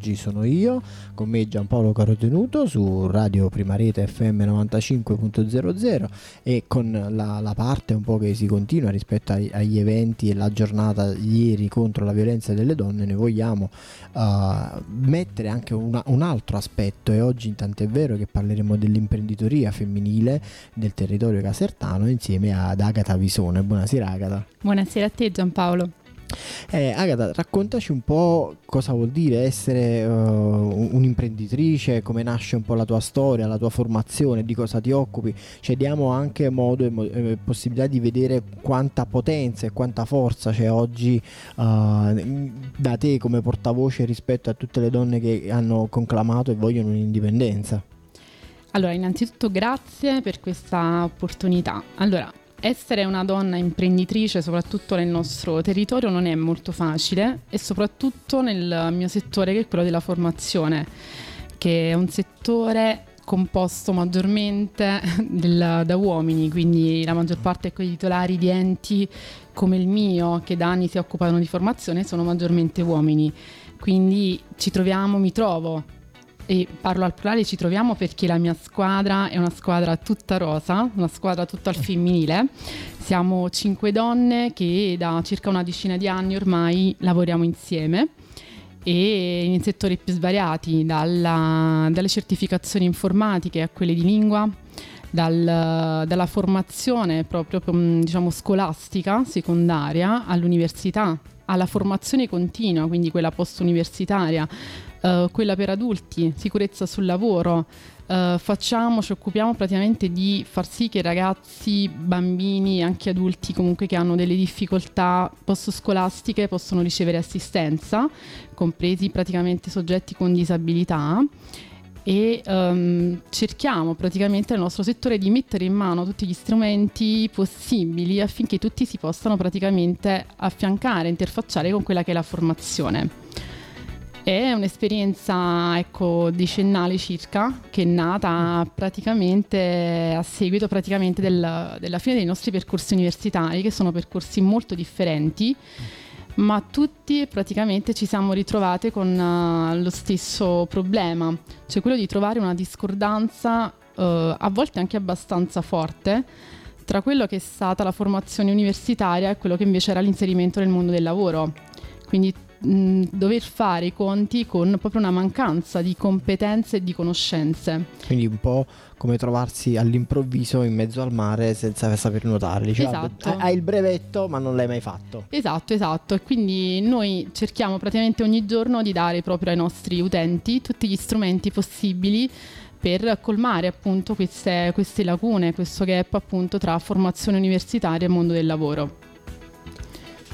Oggi sono io, con me Giampaolo Carotenuto su Radio Prima Rete FM 95.00 e con la, la, parte un po' che si continua rispetto ai, agli eventi e la giornata ieri contro la violenza delle donne, ne vogliamo uh, mettere anche una, un altro aspetto e oggi intanto è vero che parleremo dell'imprenditoria femminile del territorio casertano insieme ad Agata Visone. Buonasera Agata. Buonasera a te Giampaolo. Eh, Agata, raccontaci un po' cosa vuol dire essere uh, un'imprenditrice, come nasce un po' la tua storia, la tua formazione, di cosa ti occupi. Cioè, diamo anche modo e mo- eh, possibilità di vedere quanta potenza e quanta forza c'è oggi uh, da te come portavoce rispetto a tutte le donne che hanno conclamato e vogliono un'indipendenza. Allora, innanzitutto grazie per questa opportunità. Allora, essere una donna imprenditrice, soprattutto nel nostro territorio, non è molto facile e soprattutto nel mio settore che è quello della formazione, che è un settore composto maggiormente del, da uomini, quindi la maggior parte dei titolari di enti come il mio, che da anni si occupano di formazione, sono maggiormente uomini. Quindi ci troviamo, mi trovo e parlo al plurale ci troviamo perché la mia squadra è una squadra tutta rosa, una squadra tutta al femminile. Siamo cinque donne che da circa una decina di anni ormai lavoriamo insieme e in settori più svariati, dalla, dalle certificazioni informatiche a quelle di lingua, dal, dalla formazione proprio diciamo, scolastica secondaria all'università, alla formazione continua, quindi quella post-universitaria, uh, quella per adulti, sicurezza sul lavoro. Uh, facciamo, ci occupiamo praticamente di far sì che ragazzi, bambini e anche adulti comunque che hanno delle difficoltà post-scolastiche possano ricevere assistenza, compresi praticamente soggetti con disabilità e um, cerchiamo praticamente nel nostro settore di mettere in mano tutti gli strumenti possibili affinché tutti si possano praticamente affiancare, interfacciare con quella che è la formazione. È un'esperienza ecco, decennale circa che è nata praticamente a seguito praticamente del, della fine dei nostri percorsi universitari che sono percorsi molto differenti ma tutti praticamente ci siamo ritrovate con uh, lo stesso problema, cioè quello di trovare una discordanza uh, a volte anche abbastanza forte tra quello che è stata la formazione universitaria e quello che invece era l'inserimento nel mondo del lavoro. Quindi mh, dover fare i conti con proprio una mancanza di competenze e di conoscenze. Quindi un po' come trovarsi all'improvviso in mezzo al mare senza saper nuotare. Dice, esatto. Hai il brevetto ma non l'hai mai fatto. Esatto, esatto. E quindi noi cerchiamo praticamente ogni giorno di dare proprio ai nostri utenti tutti gli strumenti possibili per colmare appunto queste, queste lacune, questo gap appunto tra formazione universitaria e mondo del lavoro.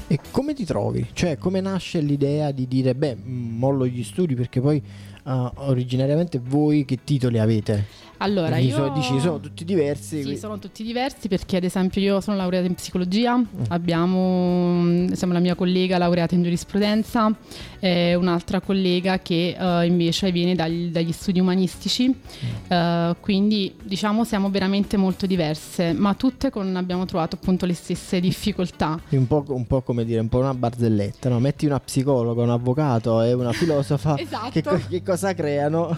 E come ti trovi? Cioè, come nasce l'idea di dire, beh, mollo gli studi perché poi uh, originariamente voi che titoli avete? Allora, io... Dici, sono tutti diversi. Sì, quindi... sono tutti diversi perché ad esempio io sono laureata in psicologia, mm. abbiamo, siamo la mia collega laureata in giurisprudenza, e un'altra collega che uh, invece viene dagli, dagli studi umanistici, mm. uh, quindi diciamo siamo veramente molto diverse, ma tutte con, abbiamo trovato appunto le stesse difficoltà. Un po', un po' come dire, un po' una barzelletta, no? Metti una psicologa, un avvocato e una filosofa, esatto. che, che cosa creano?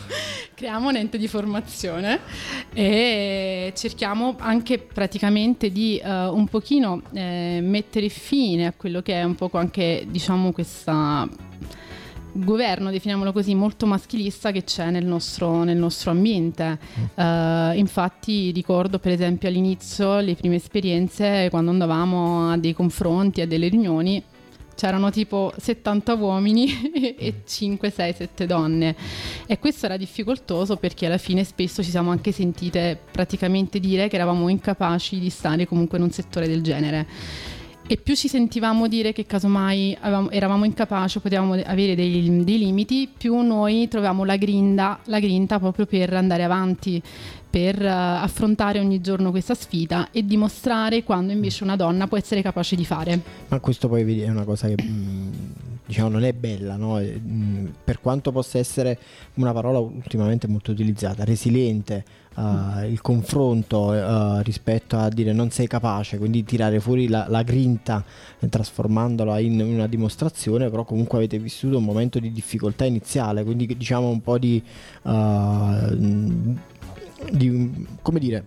Creiamo un ente di formazione e cerchiamo anche praticamente di uh, un pochino eh, mettere fine a quello che è un po' anche diciamo questa governo, definiamolo così, molto maschilista che c'è nel nostro, nel nostro ambiente. Uh, infatti ricordo per esempio all'inizio le prime esperienze quando andavamo a dei confronti, a delle riunioni, c'erano tipo 70 uomini e 5, 6, 7 donne. E questo era difficoltoso perché alla fine spesso ci siamo anche sentite praticamente dire che eravamo incapaci di stare comunque in un settore del genere. E più ci sentivamo dire che casomai avevamo, eravamo incapaci, potevamo avere dei, dei, limiti, più noi trovavamo la grinda, la grinta proprio per andare avanti per uh, affrontare ogni giorno questa sfida e dimostrare quando invece una donna può essere capace di fare. Ma questo poi è una cosa che mm, diciamo non è bella, no? mm, per quanto possa essere una parola ultimamente molto utilizzata, resiliente, uh, il confronto uh, rispetto a dire non sei capace, quindi tirare fuori la, la grinta e trasformandola in, in, una dimostrazione, però comunque avete vissuto un momento di difficoltà iniziale, quindi diciamo un po' di, uh, di come dire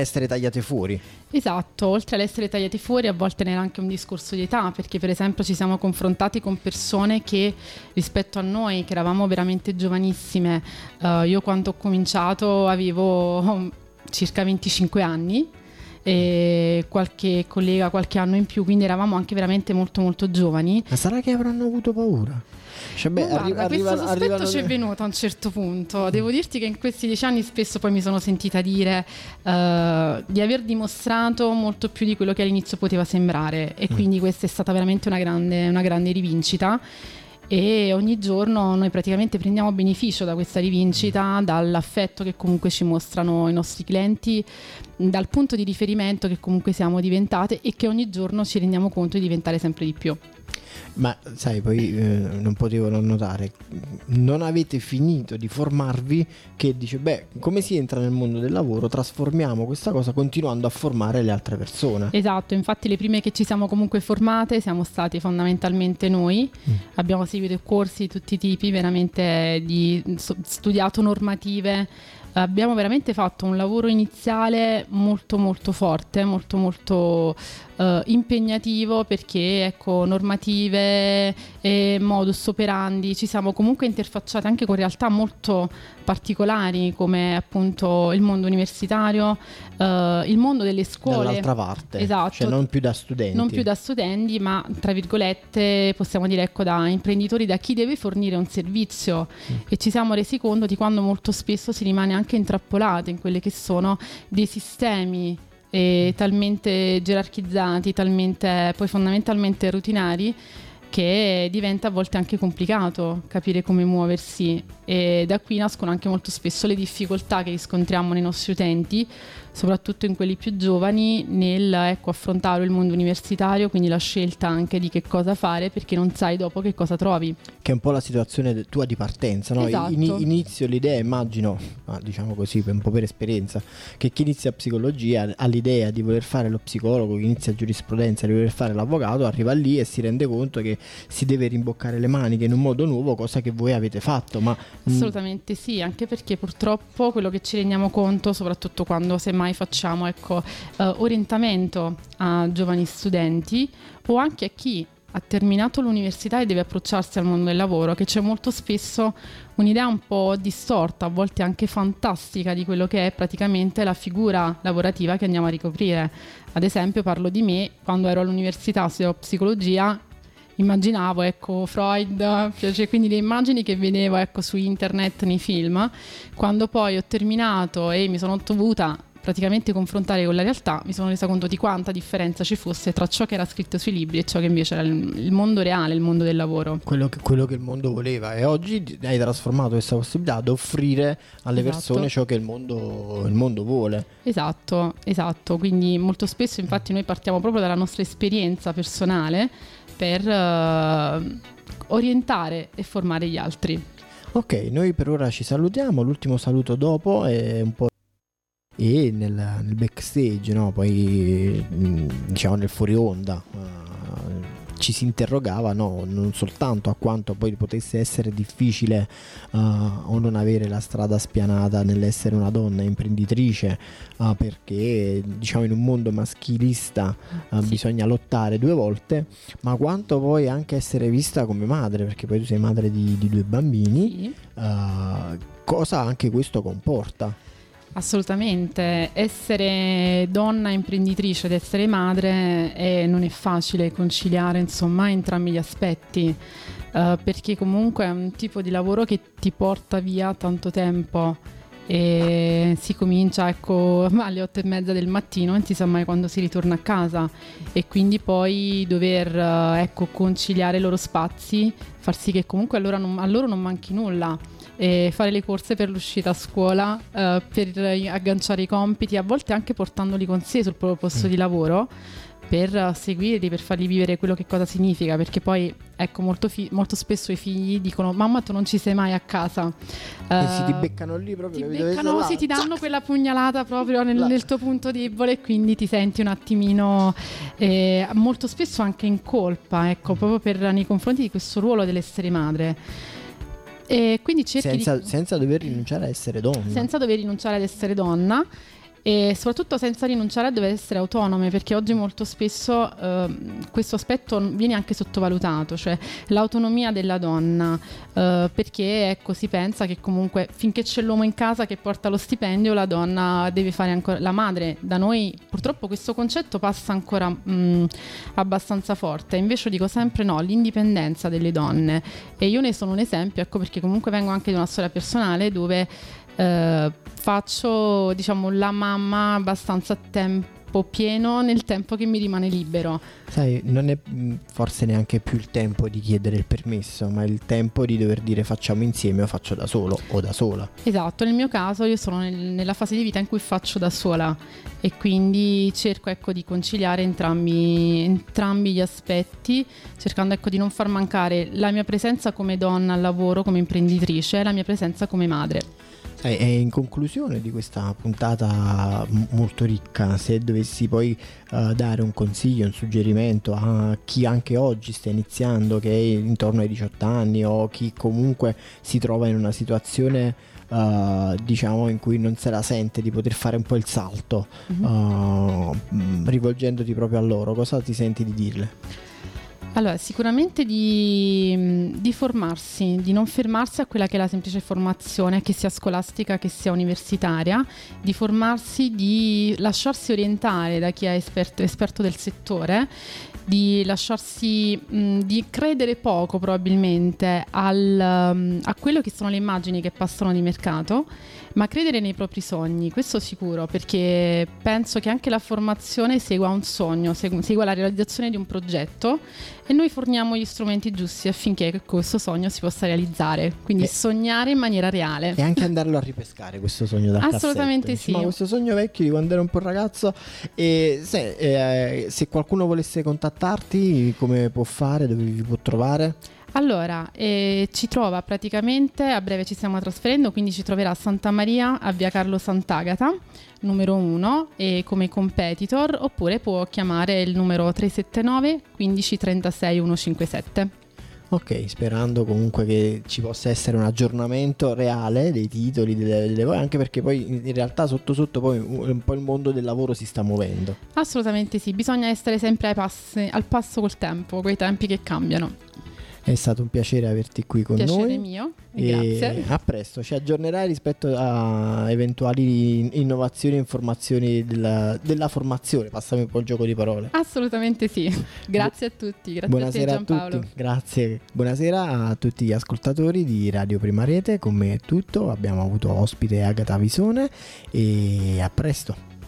essere tagliate fuori. Esatto, oltre ad essere tagliate fuori a volte n'era anche un discorso di età, perché per esempio ci siamo confrontati con persone che rispetto a noi, che eravamo veramente giovanissime, uh, io quando ho cominciato avevo oh, circa 25 anni e qualche collega qualche anno in più, quindi eravamo anche veramente molto molto giovani. Ma sarà che avranno avuto paura? Cioè, beh, guarda, arri- arriva, questo sospetto arrivano... ci è venuto a un certo punto. Devo dirti che in questi dieci anni spesso poi mi sono sentita dire uh, di aver dimostrato molto più di quello che all'inizio poteva sembrare e mm. quindi questa è stata veramente una grande, una grande rivincita e ogni giorno noi praticamente prendiamo beneficio da questa rivincita, dall'affetto che comunque ci mostrano i nostri clienti, dal punto di riferimento che comunque siamo diventate e che ogni giorno ci rendiamo conto di diventare sempre di più. Ma sai, poi eh, non potevo non notare, non avete finito di formarvi che dice, beh, come si entra nel mondo del lavoro, trasformiamo questa cosa continuando a formare le altre persone. Esatto, infatti le prime che ci siamo comunque formate siamo stati fondamentalmente noi, mm. abbiamo seguito corsi di tutti i tipi, veramente di studiato normative abbiamo veramente fatto un lavoro iniziale molto molto forte, molto molto uh, impegnativo perché ecco, normative e modus operandi ci siamo comunque interfacciati anche con realtà molto particolari come appunto il mondo universitario, uh, il mondo delle scuole. Dall'altra parte, esatto, cioè non più da studenti. Non più da studenti, ma tra virgolette possiamo dire ecco da imprenditori, da chi deve fornire un servizio mm. e ci siamo resi conto di quando molto spesso si rimane anche intrappolati in quelli che sono dei sistemi talmente gerarchizzati, talmente poi fondamentalmente rutinari che diventa a volte anche complicato capire come muoversi e da qui nascono anche molto spesso le difficoltà che riscontriamo nei nostri utenti soprattutto in quelli più giovani, nel ecco, affrontare il mondo universitario, quindi la scelta anche di che cosa fare perché non sai dopo che cosa trovi. Che è un po' la situazione tua di partenza, no? Esatto. In, inizio l'idea, immagino, diciamo così, un po' per esperienza, che chi inizia psicologia ha l'idea di voler fare lo psicologo, chi inizia giurisprudenza, di voler fare l'avvocato, arriva lì e si rende conto che si deve rimboccare le maniche in un modo nuovo, cosa che voi avete fatto. Ma, Assolutamente sì, anche perché purtroppo quello che ci rendiamo conto, soprattutto quando semmai mai facciamo ecco, uh, orientamento a giovani studenti o anche a chi ha terminato l'università e deve approcciarsi al mondo del lavoro, che c'è molto spesso un'idea un po' distorta, a volte anche fantastica, di quello che è praticamente la figura lavorativa che andiamo a ricoprire. Ad esempio parlo di me, quando ero all'università studiavo psicologia, immaginavo ecco, Freud, cioè, quindi le immagini che vedevo ecco, su internet, nei film, quando poi ho terminato e mi sono dovuta praticamente confrontare con la realtà, mi sono resa conto di quanta differenza ci fosse tra ciò che era scritto sui libri e ciò che invece era il, mondo reale, il mondo del lavoro. Quello che, quello che il mondo voleva e oggi hai trasformato questa possibilità ad offrire alle esatto. persone ciò che il mondo, il mondo vuole. Esatto, esatto, quindi molto spesso infatti noi partiamo proprio dalla nostra esperienza personale per uh, orientare e formare gli altri. Ok, noi per ora ci salutiamo, l'ultimo saluto dopo è un po' e nel, nel backstage, no? poi mm, diciamo nel fuori onda. Uh, ci si interrogava no, non soltanto a quanto poi potesse essere difficile uh, o non avere la strada spianata nell'essere una donna imprenditrice uh, perché diciamo in un mondo maschilista uh, sì. bisogna lottare due volte ma quanto poi anche essere vista come madre perché poi tu sei madre di, di due bambini sì. cosa anche questo comporta Assolutamente, essere donna imprenditrice ed essere madre è, non è facile conciliare insomma entrambi gli aspetti uh, perché comunque è un tipo di lavoro che ti porta via tanto tempo e si comincia ecco alle otto e mezza del mattino non si sa mai quando si ritorna a casa. E quindi poi dover uh, ecco, conciliare i loro spazi far sì che comunque a loro non, a loro non manchi nulla e fare le corse per l'uscita a scuola, eh, per agganciare i compiti, a volte anche portandoli con sé sul proprio posto mm. di lavoro per seguirli, per fargli vivere quello che cosa significa, perché poi ecco molto, fi- molto spesso i figli dicono mamma tu non ci sei mai a casa. E uh, si ti beccano lì proprio. Ti beccano, sì, ti danno quella pugnalata proprio nel, nel, tuo punto debole e quindi ti senti un attimino eh, molto spesso anche in colpa, ecco, proprio per, nei confronti di questo ruolo dell'essere madre. E quindi senza, di... senza dover rinunciare a essere donna. Senza dover rinunciare ad essere donna e soprattutto senza rinunciare a dover essere autonome perché oggi molto spesso eh, questo aspetto viene anche sottovalutato, cioè l'autonomia della donna, eh, perché ecco si pensa che comunque finché c'è l'uomo in casa che porta lo stipendio la donna deve fare ancora la madre, da noi purtroppo questo concetto passa ancora mh, abbastanza forte, invece dico sempre no, l'indipendenza delle donne. E io ne sono un esempio, ecco perché comunque vengo anche da una storia personale dove eh, faccio diciamo la mamma abbastanza a tempo pieno nel tempo che mi rimane libero. Sai, non è mm, forse neanche più il tempo di chiedere il permesso, ma il tempo di dover dire facciamo insieme o faccio da solo o da sola. Esatto, nel mio caso io sono nel, nella fase di vita in cui faccio da sola e quindi cerco ecco, di conciliare entrambi, entrambi gli aspetti, cercando ecco, di non far mancare la mia presenza come donna al lavoro, come imprenditrice e la mia presenza come madre. E in conclusione di questa puntata molto ricca, se dovessi poi uh, dare un consiglio, un suggerimento a chi anche oggi sta iniziando, che è intorno ai 18 anni o chi comunque si trova in una situazione uh, diciamo in cui non se la sente di poter fare un po' il salto, mm-hmm. uh, rivolgendoti proprio a loro, cosa ti senti di dirle? Allora, sicuramente di, di, formarsi, di non fermarsi a quella che è la semplice formazione, che sia scolastica, che sia universitaria, di formarsi, di lasciarsi orientare da chi è esperto, esperto del settore, di lasciarsi, mh, di credere poco probabilmente al, a quello che sono le immagini che passano di mercato ma credere nei propri sogni, questo sicuro, perché penso che anche la formazione segua un sogno, segua la realizzazione di un progetto e noi forniamo gli strumenti giusti affinché questo sogno si possa realizzare. Quindi e sognare in maniera reale. E anche andarlo a ripescare questo sogno da Assolutamente cassetto. sì. Ma questo sogno vecchio di quando ero un po' ragazzo. E se, eh, se qualcuno volesse contattarti, come può fare? Dove vi può trovare? Allora, eh, ci trova praticamente, a breve ci stiamo trasferendo, quindi ci troverà a Santa Maria a via Carlo Sant'Agata, numero 1, e come competitor, oppure può chiamare il numero 379 15 36 157. Ok, sperando comunque che ci possa essere un aggiornamento reale dei titoli, delle, delle, anche perché poi in realtà sotto sotto poi un po' il mondo del lavoro si sta muovendo. Assolutamente sì, bisogna essere sempre passi, al passo col tempo, con i tempi che cambiano. È stato un piacere averti qui con piacere noi. Piacere mio, grazie. A presto, ci aggiornerai rispetto a eventuali innovazioni e informazioni della, della, formazione. Passami un po' il gioco di parole. Assolutamente sì. Grazie a tutti. Grazie Buonasera a, te, a tutti. Grazie. Buonasera a tutti gli ascoltatori di Radio Prima Rete. Con me è tutto. Abbiamo avuto ospite Agata Visone e a presto.